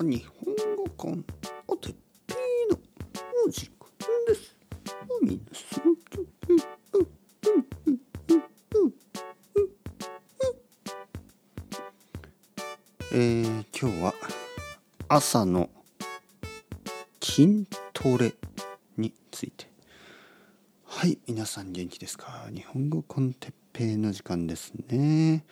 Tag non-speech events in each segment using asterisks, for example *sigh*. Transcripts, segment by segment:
日本語コンおてっぴーのお時間です。皆さんえー、今日は朝の筋トレについて。はい皆さん元気ですか？日本語コンテッペイの時間ですね。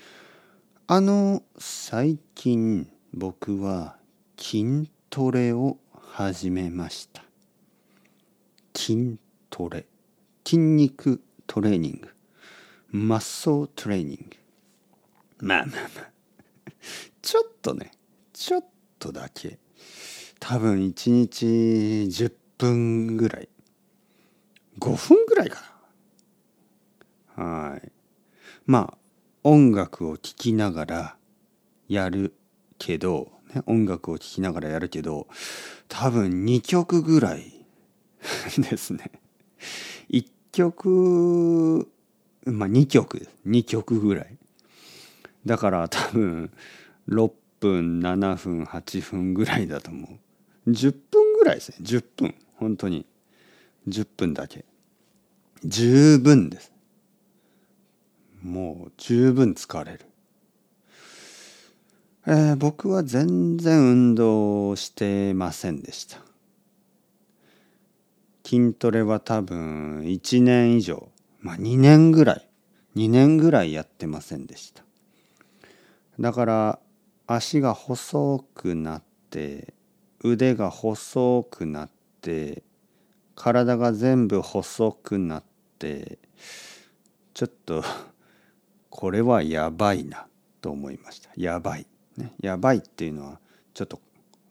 あの最近僕は筋トレを始めました。筋トレ。筋肉トレーニング。マッソートレーニング。まあまあまあ。ちょっとね。ちょっとだけ。多分1日10分ぐらい。5分ぐらいかな。はい。まあ音楽を聴きながらやるけど、ね、音楽を聴きながらやるけど多分2曲ぐらい *laughs* ですね。1曲まあ2曲2曲ぐらい。だから多分6分7分8分ぐらいだと思う。10分ぐらいですね。10分。本当に。10分だけ。十分です。もう十分疲れる、えー、僕は全然運動してませんでした。筋トレは多分1年以上まあ2年ぐらい2年ぐらいやってませんでした。だから足が細くなって腕が細くなって体が全部細くなってちょっとこれはやばいなと思いました。やばい、ね、やばいっていうのはちょっと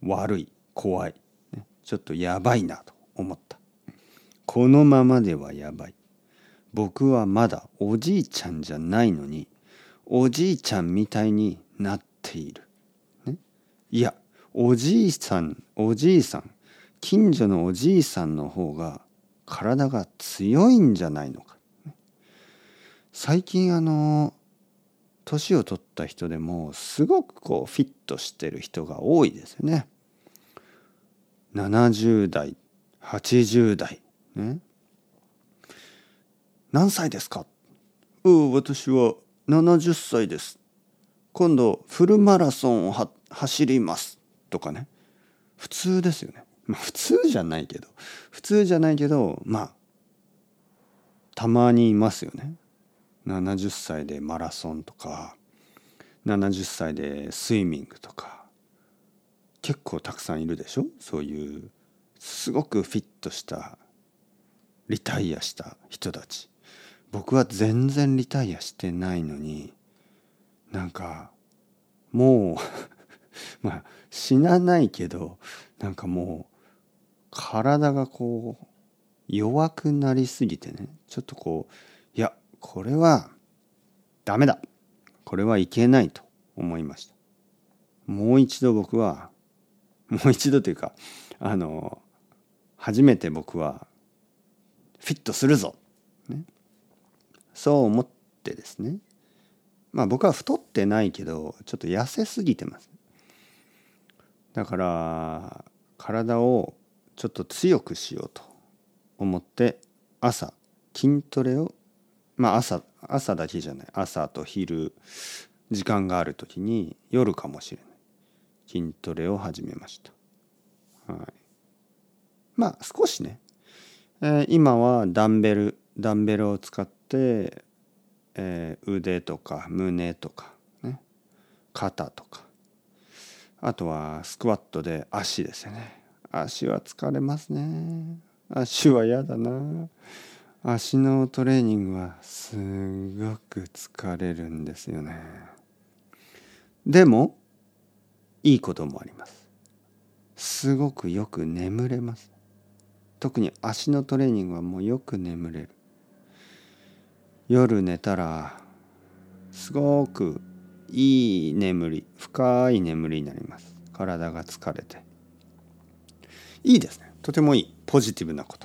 悪い怖い、ね、ちょっとやばいなと思った。このままではやばい。僕はまだおじいちゃんじゃないのにおじいちゃんみたいになっている、ね、いやおじいさんおじいさん近所のおじいさんの方が体が強いんじゃないのか。最近あの年を取った人でもすごくこうフィットしてる人が多いですよね。70代80代ね。何歳ですか？う私は70歳です。今度フルマラソンを走りますとかね。普通ですよね。まあ普通じゃないけど。普通じゃないけどまあたまにいますよね。70歳でマラソンとか70歳でスイミングとか結構たくさんいるでしょ？そういうすごくフィットしたリタイアした人たち。僕は全然リタイアしてないのになんかもう *laughs* まあ死なないけどなんかもう体がこう弱くなりすぎてねちょっとこういやこれはダメだ。これはいけないと思いました。もう一度僕はもう一度というかあの初めて僕はフィットするぞ、ね、そう思ってですね。まあ僕は太ってないけどちょっと痩せすぎてます。だから体をちょっと強くしようと思って朝筋トレをまあ朝朝だけじゃない。朝と昼時間がある時に夜かもしれない。筋トレを始めました、はい、まあ少しね、えー、今はダンベルダンベルを使ってえー、腕とか胸とかね。肩とか。あとはスクワットで足ですよね。足は疲れますね。足は嫌だな。足のトレーニングはすごく疲れるんですよね。でもいいこともあります。すごくよく眠れます。特に足のトレーニングはもうよく眠れる。夜寝たらすごくいい眠り深い眠りになります。体が疲れて。いいですね。とてもいい。ポジティブなこと、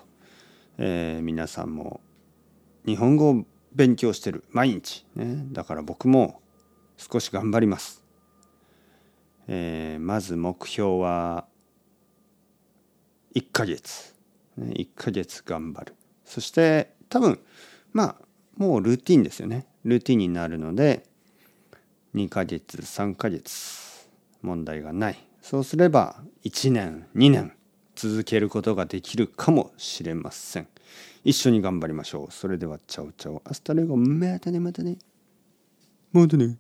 えー、皆さんも日本語を勉強してる毎日、ね、だから僕も少し頑張ります、えー、まず目標は1ヶ月、ね、1ヶ月頑張る。そして多分まあもうルーティンですよね。ルーティンになるので2ヶ月3ヶ月問題がない。そうすれば1年2年続けることができるかもしれません。一緒に頑張りましょう。それでは chao chao。 hasta luego。またねまたね。またね。